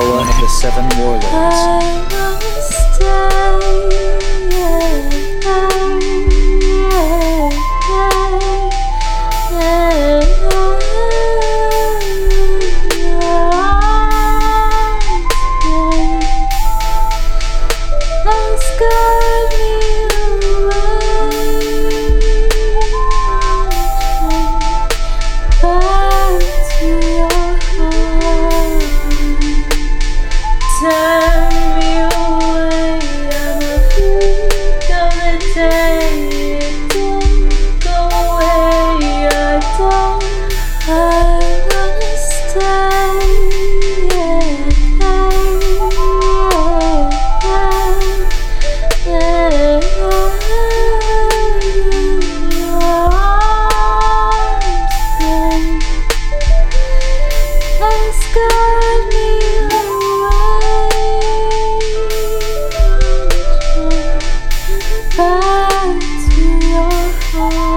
Krakoa, of the seven warlords. turn me away. I'm afraid of the day it don't go away. I don't. back to your heart.